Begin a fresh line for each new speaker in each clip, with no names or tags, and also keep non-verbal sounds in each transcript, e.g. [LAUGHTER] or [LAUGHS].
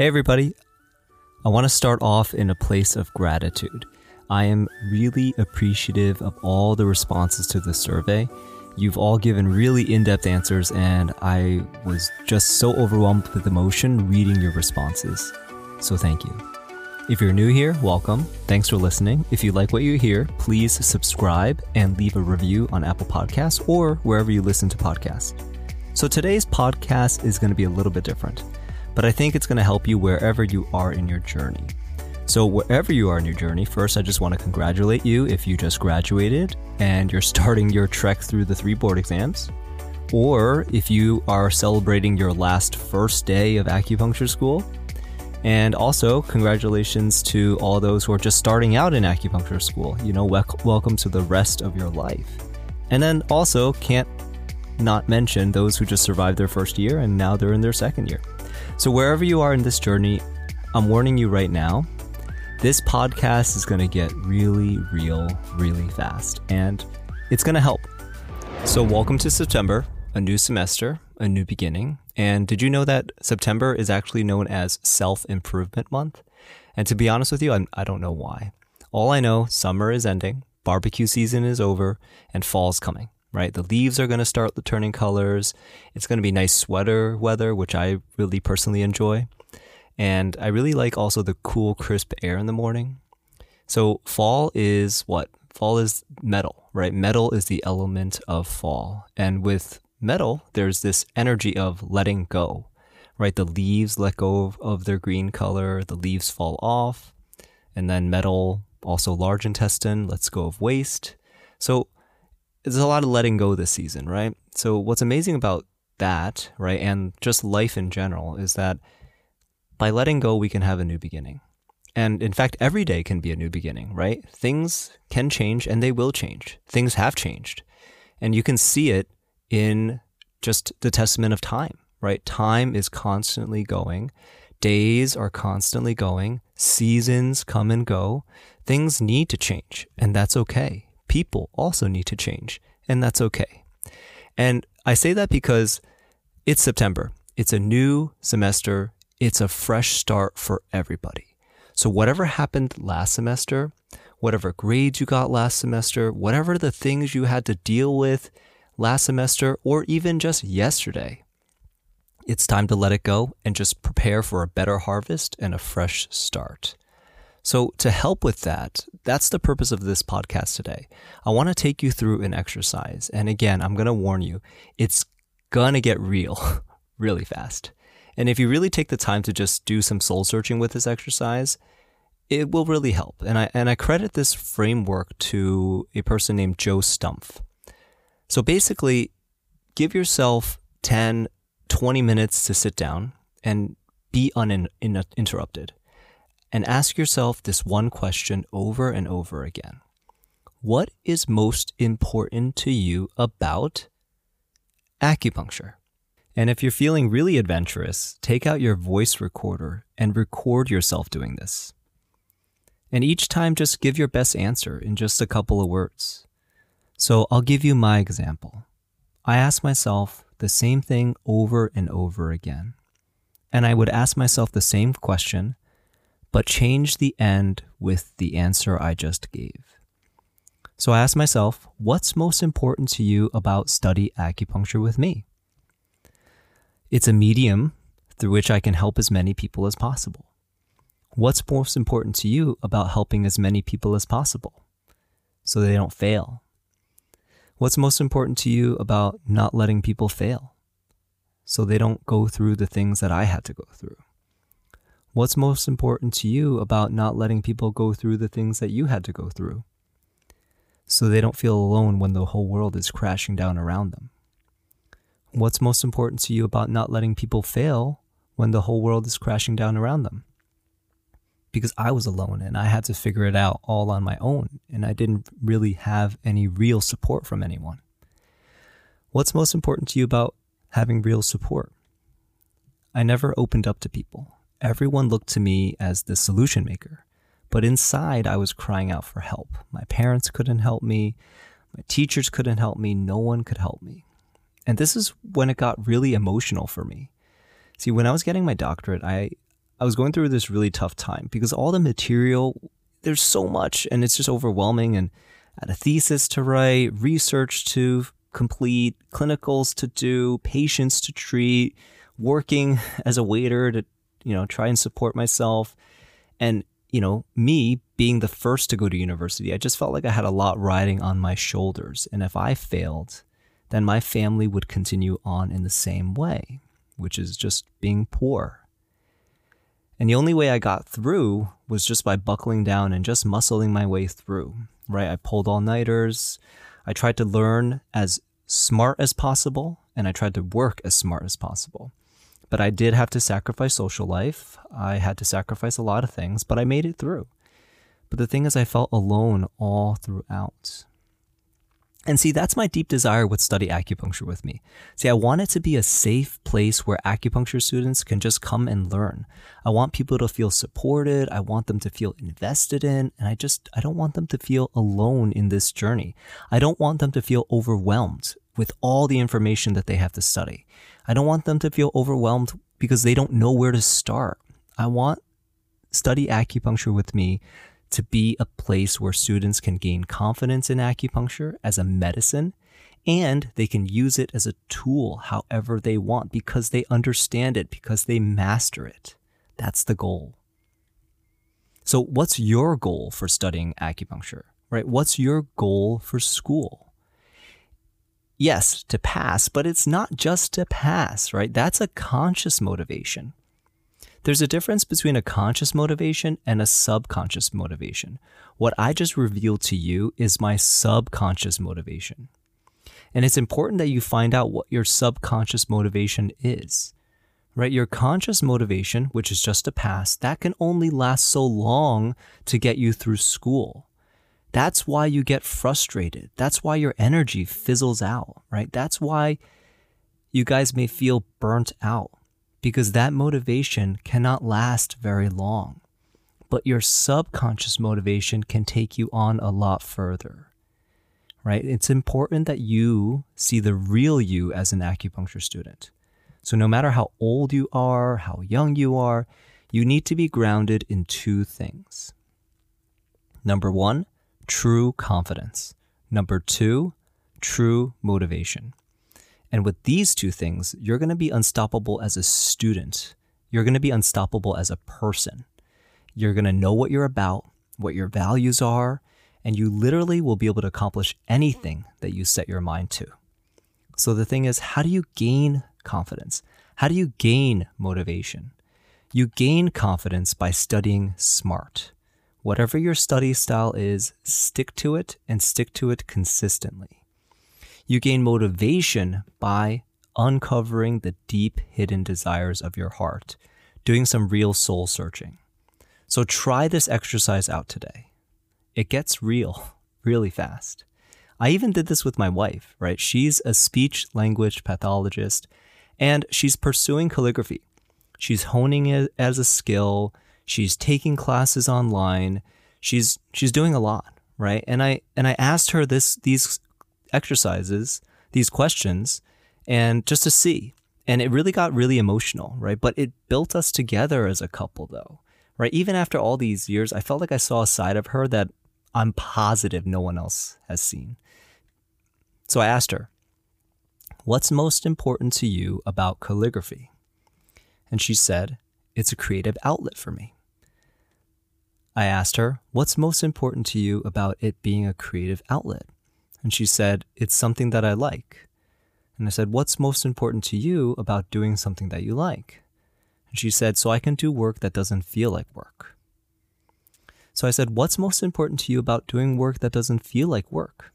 Hey, everybody. I want to start off in a place of gratitude. I am really appreciative of all the responses to the survey. You've all given really in depth answers, and I was just so overwhelmed with emotion reading your responses. So, thank you. If you're new here, welcome. Thanks for listening. If you like what you hear, please subscribe and leave a review on Apple Podcasts or wherever you listen to podcasts. So, today's podcast is going to be a little bit different, but I think it's going to help you wherever you are in your journey. So, wherever you are in your journey, first, I just want to congratulate you if you just graduated and you're [LAUGHS] starting your trek through the three board exams. Or if you are celebrating your last first day of acupuncture school. And also, congratulations to all those who are just starting out in acupuncture school. You know, wel- welcome to the rest of your life. And then also, can't not mention those who just survived their first year and now they're in their second year. So, wherever you are in this journey, I'm warning you right now this podcast is going to get really real, really fast, and it's going to help. So, welcome to September, a new semester, a new beginning. And did you know that September is actually known as Self Improvement Month? And to be honest with you, I'm, I don't know why. All I know, summer is ending, barbecue season is over, and fall's coming right? The leaves are going to start turning colors. It's going to be nice sweater weather, which I really personally enjoy. And I really like also the cool, crisp air in the morning. So fall is what? Fall is metal, right? Metal is the element of fall. And with metal, there's this energy of letting go, right? The leaves let go of, of their green color, the leaves fall off. And then metal, also large intestine, lets go of waste. So there's a lot of letting go this season, right? So what's amazing about that, right, and just life in general is that by letting go, we can have a new beginning. And in fact, every day can be a new beginning, right? Things can change and they will change. Things have changed. And you can see it in just the testament of time, right? Time is constantly going. Days are constantly going. Seasons come and go. Things need to change, and that's okay. People also need to change, and that's okay. And I say that because it's September. It's a new semester it's a fresh start for everybody. So, whatever happened last semester, whatever grades you got last semester, whatever the things you had to deal with last semester, or even just yesterday, it's time to let it go and just prepare for a better harvest and a fresh start. So, to help with that, that's the purpose of this podcast today. I want to take you through an exercise. And again, I'm going to warn you, it's going to get real [LAUGHS] really fast. And if you really take the time to just do some soul searching with this exercise, it will really help. And I and I credit this framework to a person named Joe Stumpf. So basically, give yourself 10, 20 minutes to sit down and be uninterrupted. And ask yourself this one question over and over again. What is most important to you about acupuncture? And if you're feeling really adventurous, take out your voice recorder and record yourself doing this. And each time, just give your best answer in just a couple of words. So I'll give you my example. I ask myself the same thing over and over again. And I would ask myself the same question, but change the end with the answer I just gave. So I ask myself, what's most important to you about study acupuncture with me? It's a medium through which I can help as many people as possible. What's most important to you about helping as many people as possible so they don't fail? What's most important to you about not letting people fail so they don't go through the things that I had to go through? What's most important to you about not letting people go through the things that you had to go through so they don't feel alone when the whole world is crashing down around them? What's most important to you about not letting people fail when the whole world is crashing down around them. Because I was alone and I had to figure it out all on my own, and I didn't really have any real support from anyone. What's most important to you about having real support? I never opened up to people. Everyone looked to me as the solution maker. But inside, I was crying out for help. My parents couldn't help me. My teachers couldn't help me. No one could help me. And this is when it got really emotional for me. See, when I was getting my doctorate, I, I was going through this really tough time because all the material, there's so much and it's just overwhelming. And I had a thesis to write, research to complete, clinicals to do, patients to treat, working [LAUGHS] as a waiter to, you know, try and support myself. And you know, me being the first to go to university, I just felt like I had a lot riding on my shoulders. And if I failed, then my family would continue on in the same way, which is just being poor. And the only way I got through was just by buckling down and just muscling my way through, right? I pulled all nighters. I tried to learn as smart as possible, and I tried to work as smart as possible. But I did have to sacrifice social life. I had to sacrifice a lot of things, but I made it through. But the thing is, I felt alone all throughout. And see, that's my deep desire with Study Acupuncture with me. See, I want it to be a safe place where acupuncture students can just come and learn. I want people to feel supported. I want them to feel invested in. And I just, I don't want them to feel alone in this journey. I don't want them to feel overwhelmed with all the information that they have to study. I don't want them to feel overwhelmed because they don't know where to start. I want study acupuncture with me to be a place where students can gain confidence in acupuncture as a medicine and they can use it as a tool however they want because they understand it, because they master it. That's the goal. So, what's your goal for studying acupuncture, right? What's your goal for school? yes, to pass, but it's not just to pass, right? That's a conscious motivation. There's a difference between a conscious motivation and a subconscious motivation. What I just revealed to you is my subconscious motivation. And it's important that you find out what your subconscious motivation is. Right? Your conscious motivation, which is just a pass, that can only last so long to get you through school. That's why you get frustrated. That's why your energy fizzles out, right? That's why you guys may feel burnt out because that motivation cannot last very long. But your subconscious motivation can take you on a lot further, right? It's important that you see the real you as an acupuncture student. So, no matter how old you are, how young you are, you need to be grounded in two things. Number one, true confidence. Number two, true motivation. And with these two things, you're going to be unstoppable as a student. You're going to be unstoppable as a person. You're going to know what you're about, what your values are, and you literally will be able to accomplish anything that you set your mind to. So the thing is, how do you gain confidence? How do you gain motivation? You gain confidence by studying smart. Whatever your study style is, stick to it and stick to it consistently. You gain motivation by uncovering the deep hidden desires of your heart, doing some real soul searching. So try this exercise out today. It gets real [LAUGHS] really fast. I even did this with my wife, right? She's a speech language pathologist and she's pursuing calligraphy. She's honing it as a skill. She's taking classes online. She's she's doing a lot, right? And I and I asked her this these exercises, these questions, and just to see. And it really got really emotional, right? But it built us together as a couple though. Right? Even after all these years, I felt like I saw a side of her that I'm positive no one else has seen. So I asked her, What's most important to you about calligraphy? And she said, It's a creative outlet for me. I asked her, What's most important to you about it being a creative outlet? And she said, It's something that I like. And I said, What's most important to you about doing something that you like? And she said, So I can do work that doesn't feel like work. So I said, What's most important to you about doing work that doesn't feel like work?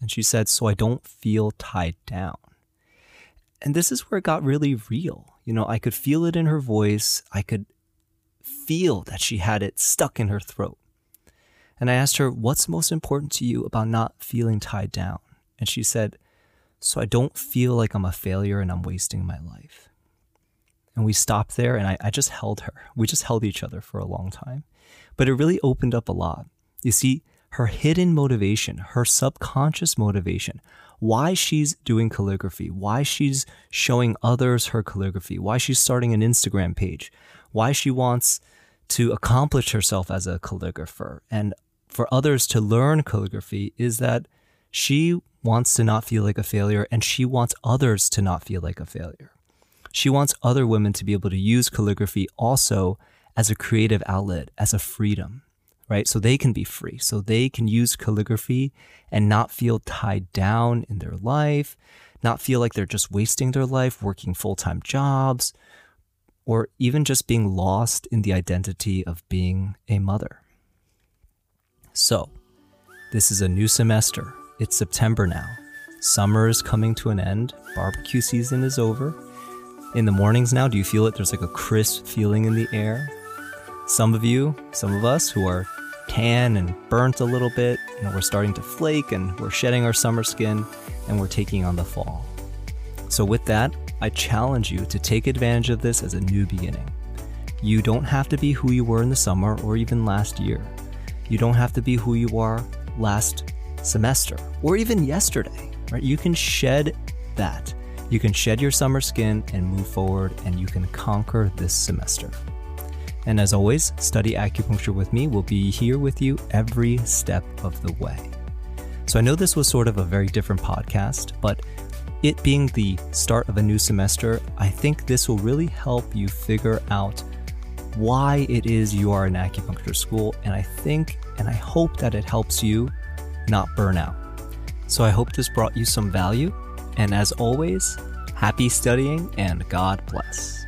And she said, So I don't feel tied down. And this is where it got really real. You know, I could feel it in her voice. I could feel that she had it stuck in her throat. And I asked her, What's most important to you about not feeling tied down? And she said, So I don't feel like I'm a failure and I'm wasting my life. And we stopped there and I, I just held her. We just held each other for a long time. But it really opened up a lot. You see, her hidden motivation, her subconscious motivation, why she's doing calligraphy, why she's showing others her calligraphy, why she's starting an Instagram page, why she wants to accomplish herself as a calligrapher and for others to learn calligraphy is that she wants to not feel like a failure and she wants others to not feel like a failure. She wants other women to be able to use calligraphy also as a creative outlet, as a freedom right? So they can be free. So they can use calligraphy and not feel tied down in their life, not feel like they're just wasting their life working full time jobs, or even just being lost in the identity of being a mother. So, this is a new semester. It's September now. Summer is coming to an end. Barbecue season is over. In the mornings now, do you feel it? There's like a crisp feeling in the air. Some of you, some of us who are tan and burnt a little bit. You know, we're starting to flake and we're shedding our summer skin and we're taking on the fall. So, with that, I challenge you to take advantage of this as a new beginning. You don't have to be who you were in the summer or even last year. You don't have to be who you are last semester or even yesterday, right? You can shed that. You can shed your summer skin and move forward, and you can conquer this semester. And as always, Study Acupuncture with me will be here with you every step of the way. So I know this was sort of a very different podcast, but it being the start of a new semester, I think this will really help you figure out why it is you are in acupuncture school. And I think and I hope that it helps you not burn out. So I hope this brought you some value. And as always, happy studying and God bless.